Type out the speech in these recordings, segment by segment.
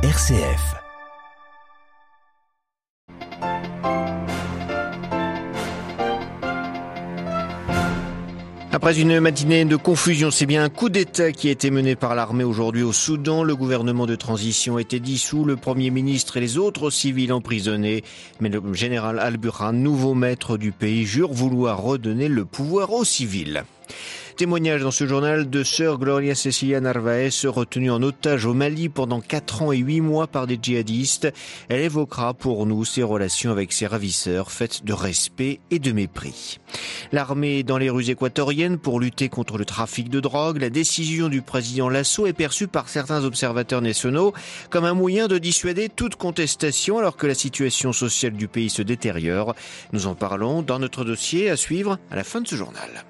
RCF. Après une matinée de confusion, c'est bien un coup d'État qui a été mené par l'armée aujourd'hui au Soudan. Le gouvernement de transition a été dissous, le Premier ministre et les autres civils emprisonnés. Mais le général Al-Burhan, nouveau maître du pays, jure vouloir redonner le pouvoir aux civils. Témoignage dans ce journal de sœur Gloria Cecilia Narvaez, retenue en otage au Mali pendant 4 ans et 8 mois par des djihadistes. Elle évoquera pour nous ses relations avec ses ravisseurs faites de respect et de mépris. L'armée dans les rues équatoriennes pour lutter contre le trafic de drogue. La décision du président Lasso est perçue par certains observateurs nationaux comme un moyen de dissuader toute contestation alors que la situation sociale du pays se détériore. Nous en parlons dans notre dossier à suivre à la fin de ce journal.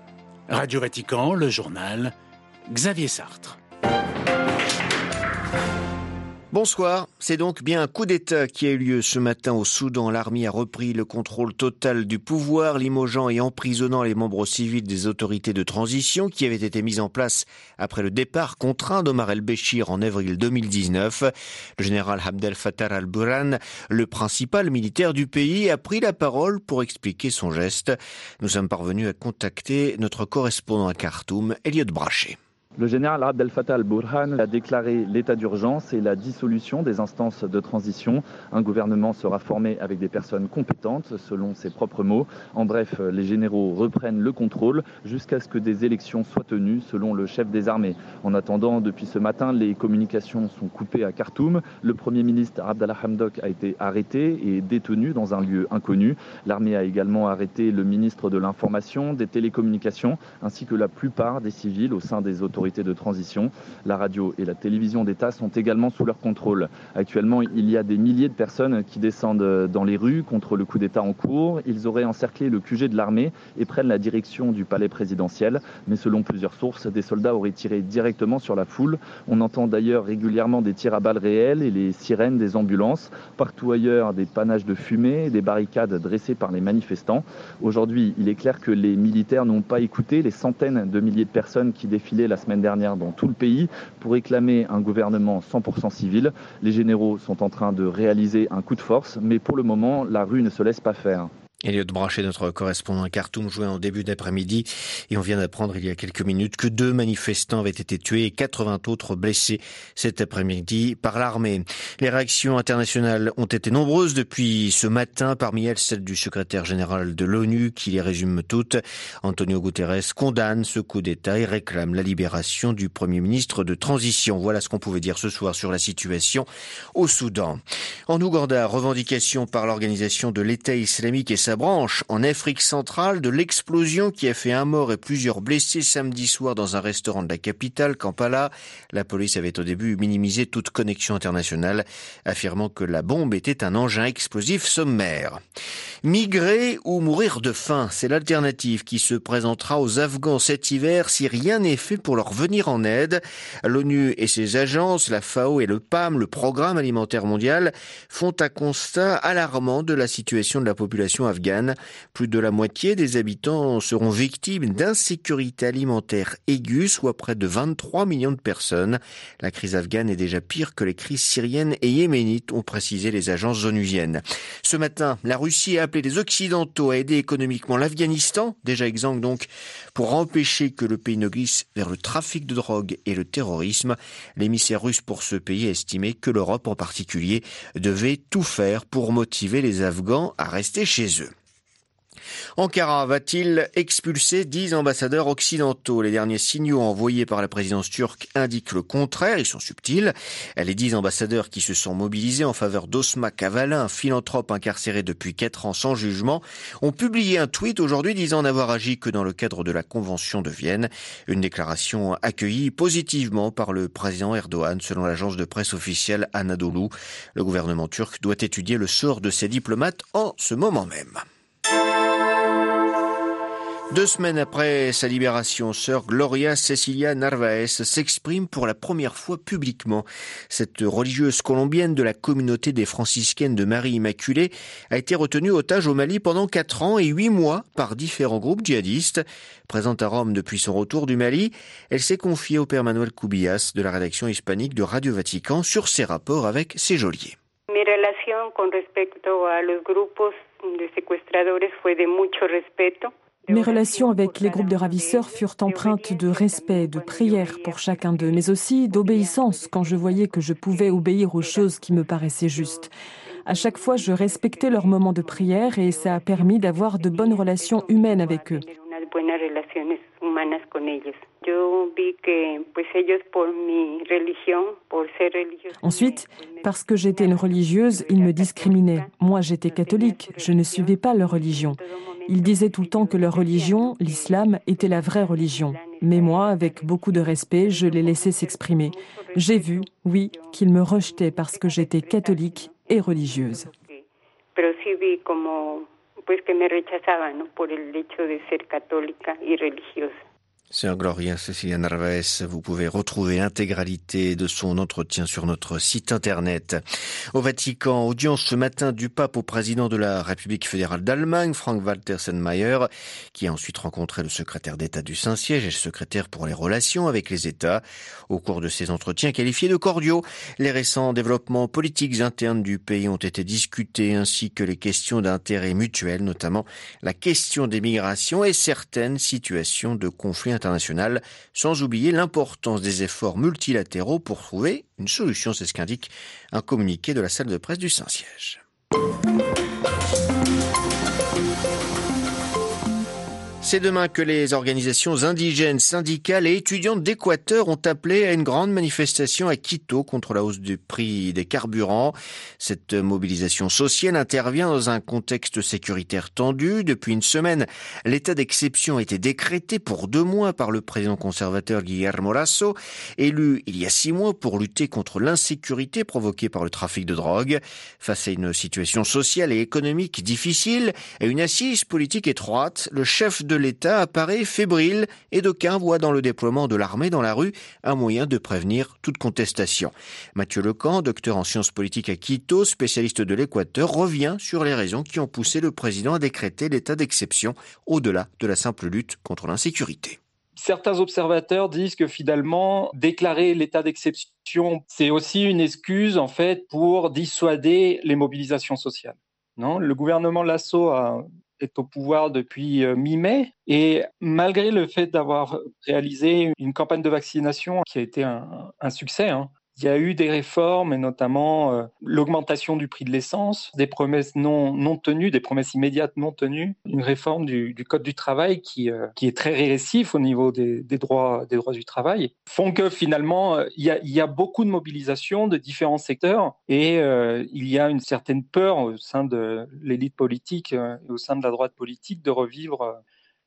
Radio Vatican, le journal, Xavier Sartre. Bonsoir. C'est donc bien un coup d'État qui a eu lieu ce matin au Soudan. L'armée a repris le contrôle total du pouvoir, limogeant et emprisonnant les membres civils des autorités de transition qui avaient été mises en place après le départ contraint d'Omar el-Béchir en avril 2019. Le général Abdel Fattah al-Burhan, le principal militaire du pays, a pris la parole pour expliquer son geste. Nous sommes parvenus à contacter notre correspondant à Khartoum, Elliot Brachet. Le général Abdel Fattah al-Burhan a déclaré l'état d'urgence et la dissolution des instances de transition. Un gouvernement sera formé avec des personnes compétentes, selon ses propres mots. En bref, les généraux reprennent le contrôle jusqu'à ce que des élections soient tenues, selon le chef des armées. En attendant, depuis ce matin, les communications sont coupées à Khartoum. Le Premier ministre Abdallah Hamdok a été arrêté et détenu dans un lieu inconnu. L'armée a également arrêté le ministre de l'Information, des Télécommunications, ainsi que la plupart des civils au sein des autorités de transition. La radio et la télévision d'État sont également sous leur contrôle. Actuellement, il y a des milliers de personnes qui descendent dans les rues contre le coup d'État en cours. Ils auraient encerclé le QG de l'armée et prennent la direction du palais présidentiel. Mais selon plusieurs sources, des soldats auraient tiré directement sur la foule. On entend d'ailleurs régulièrement des tirs à balles réelles et les sirènes des ambulances. Partout ailleurs, des panaches de fumée et des barricades dressées par les manifestants. Aujourd'hui, il est clair que les militaires n'ont pas écouté les centaines de milliers de personnes qui défilaient la semaine dernière dans tout le pays pour réclamer un gouvernement 100% civil. Les généraux sont en train de réaliser un coup de force, mais pour le moment, la rue ne se laisse pas faire. Elliot Brachet, notre correspondant à Khartoum, jouait en début d'après-midi et on vient d'apprendre il y a quelques minutes que deux manifestants avaient été tués et 80 autres blessés cet après-midi par l'armée. Les réactions internationales ont été nombreuses depuis ce matin, parmi elles celle du secrétaire général de l'ONU qui les résume toutes. Antonio Guterres condamne ce coup d'État et réclame la libération du Premier ministre de transition. Voilà ce qu'on pouvait dire ce soir sur la situation au Soudan. En Ouganda, revendication par l'organisation de l'État islamique et sa branche en Afrique centrale de l'explosion qui a fait un mort et plusieurs blessés samedi soir dans un restaurant de la capitale, Kampala. La police avait au début minimisé toute connexion internationale, affirmant que la bombe était un engin explosif sommaire. Migrer ou mourir de faim, c'est l'alternative qui se présentera aux Afghans cet hiver si rien n'est fait pour leur venir en aide. L'ONU et ses agences, la FAO et le PAM, le Programme alimentaire mondial, font un constat alarmant de la situation de la population afghane plus de la moitié des habitants seront victimes d'insécurité alimentaire aiguë, soit près de 23 millions de personnes. La crise afghane est déjà pire que les crises syriennes et yéménites, ont précisé les agences onusiennes. Ce matin, la Russie a appelé les Occidentaux à aider économiquement l'Afghanistan, déjà exsangue donc, pour empêcher que le pays ne glisse vers le trafic de drogue et le terrorisme. L'émissaire russe pour ce pays a estimé que l'Europe en particulier devait tout faire pour motiver les Afghans à rester chez eux. Ankara va-t-il expulser dix ambassadeurs occidentaux? Les derniers signaux envoyés par la présidence turque indiquent le contraire, ils sont subtils. Les dix ambassadeurs qui se sont mobilisés en faveur d'Osma Kavala, un philanthrope incarcéré depuis quatre ans sans jugement, ont publié un tweet aujourd'hui disant n'avoir agi que dans le cadre de la Convention de Vienne. Une déclaration accueillie positivement par le président Erdogan, selon l'agence de presse officielle Anadolu. Le gouvernement turc doit étudier le sort de ces diplomates en ce moment même. Deux semaines après sa libération, sœur Gloria Cecilia Narvaez s'exprime pour la première fois publiquement. Cette religieuse colombienne de la communauté des franciscaines de Marie Immaculée a été retenue otage au Mali pendant quatre ans et huit mois par différents groupes djihadistes. Présente à Rome depuis son retour du Mali, elle s'est confiée au père Manuel Cubillas de la rédaction hispanique de Radio Vatican sur ses rapports avec ses geôliers. Mi relación con respecto a los grupos de secuestradores fue de mucho respeto. Mes relations avec les groupes de ravisseurs furent empreintes de respect, de prière pour chacun d'eux, mais aussi d'obéissance quand je voyais que je pouvais obéir aux choses qui me paraissaient justes. À chaque fois, je respectais leurs moments de prière et ça a permis d'avoir de bonnes relations humaines avec eux. Ensuite, parce que j'étais une religieuse, ils me discriminaient. Moi, j'étais catholique, je ne suivais pas leur religion. Ils disaient tout le temps que leur religion, l'islam, était la vraie religion. Mais moi, avec beaucoup de respect, je les laissais s'exprimer. J'ai vu, oui, qu'ils me rejetaient parce que j'étais catholique et religieuse. Sœur Gloria Cecilia Narvaez, vous pouvez retrouver l'intégralité de son entretien sur notre site internet. Au Vatican, audience ce matin du pape au président de la République fédérale d'Allemagne, Frank-Walter Sennmayer, qui a ensuite rencontré le secrétaire d'État du Saint-Siège et le secrétaire pour les relations avec les États. Au cours de ces entretiens qualifiés de cordiaux, les récents développements politiques internes du pays ont été discutés ainsi que les questions d'intérêt mutuel, notamment la question des migrations et certaines situations de conflit international, sans oublier l'importance des efforts multilatéraux pour trouver une solution, c'est ce qu'indique un communiqué de la salle de presse du Saint-Siège. C'est demain que les organisations indigènes, syndicales et étudiantes d'Équateur ont appelé à une grande manifestation à Quito contre la hausse du prix des carburants. Cette mobilisation sociale intervient dans un contexte sécuritaire tendu. Depuis une semaine, l'état d'exception a été décrété pour deux mois par le président conservateur Guillermo Lasso, élu il y a six mois pour lutter contre l'insécurité provoquée par le trafic de drogue. Face à une situation sociale et économique difficile et une assise politique étroite, le chef de l'État apparaît fébrile et d'aucuns voient dans le déploiement de l'armée dans la rue un moyen de prévenir toute contestation. Mathieu Lecamp, docteur en sciences politiques à Quito, spécialiste de l'Équateur, revient sur les raisons qui ont poussé le président à décréter l'état d'exception au-delà de la simple lutte contre l'insécurité. Certains observateurs disent que finalement, déclarer l'état d'exception, c'est aussi une excuse en fait pour dissuader les mobilisations sociales. Non, le gouvernement Lasso a est au pouvoir depuis euh, mi-mai. Et malgré le fait d'avoir réalisé une campagne de vaccination qui a été un, succès, hein, il y a eu des réformes, et notamment euh, l'augmentation du prix de l'essence, des promesses non, tenues, des promesses immédiates non tenues, une réforme du, Code du travail qui, euh, est très régressif au niveau des, droits, du travail, font que finalement, euh, il y a beaucoup de mobilisation de différents secteurs et il y a une certaine peur au sein de l'élite politique et au sein de la droite politique de revivre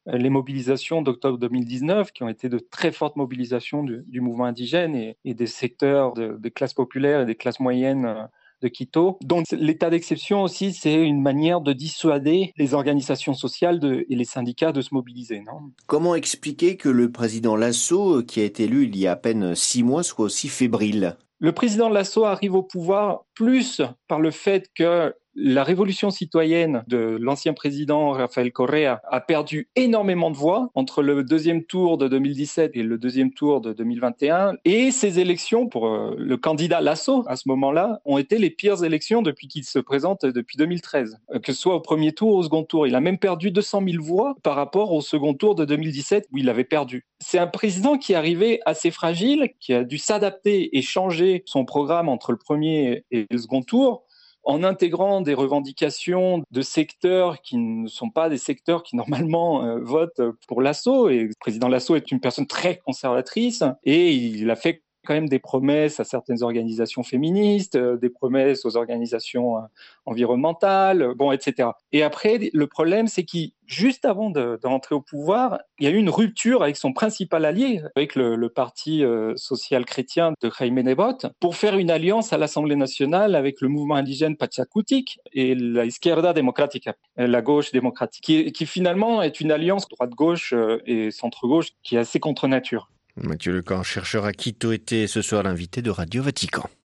les mobilisations d'octobre 2019, qui ont été de très fortes mobilisations du, du mouvement indigène et, et des secteurs de, des classes populaires et des classes moyennes euh, de Quito. Donc l'état d'exception aussi, c'est une manière de dissuader les organisations sociales de, et les syndicats de se mobiliser. Non? Comment expliquer que le président Lasso, euh, qui a été élu il y a à peine six mois, soit aussi fébrile? Le président Lasso arrive au pouvoir plus par le fait que la révolution citoyenne de l'ancien président Rafael Correa a perdu énormément de voix entre le deuxième tour de 2017 et le deuxième tour de 2021. Et ces élections pour euh, le candidat Lasso, à ce moment-là, ont été les pires élections depuis qu'il se présente depuis 2013. Euh, que ce soit au premier tour ou au second tour. Il a même perdu 200 000 voix par rapport au second tour de 2017 où il avait perdu. C'est un président qui est arrivé assez fragile, qui a dû s'adapter et changer son programme entre le premier et le second tour en intégrant des revendications de secteurs qui ne sont pas des secteurs qui normalement euh, votent pour l'assaut. Et le président Lasso est une personne très conservatrice et il a fait quand même des promesses à certaines organisations féministes, euh, des promesses aux organisations euh, environnementales, bon, etc. Et après, le problème, c'est qu'il juste avant d'entrer au pouvoir, il y a eu une rupture avec son principal allié, avec le, parti euh, social-chrétien de Jaime Nebot, pour faire une alliance à l'Assemblée nationale avec le mouvement indigène Pachakutik et la Izquierda Democrática, la gauche démocratique, qui, qui finalement est une alliance droite-gauche et centre-gauche qui est assez contre nature. Mathieu Lecan, chercheur à Quito, était ce soir l'invité de Radio Vatican.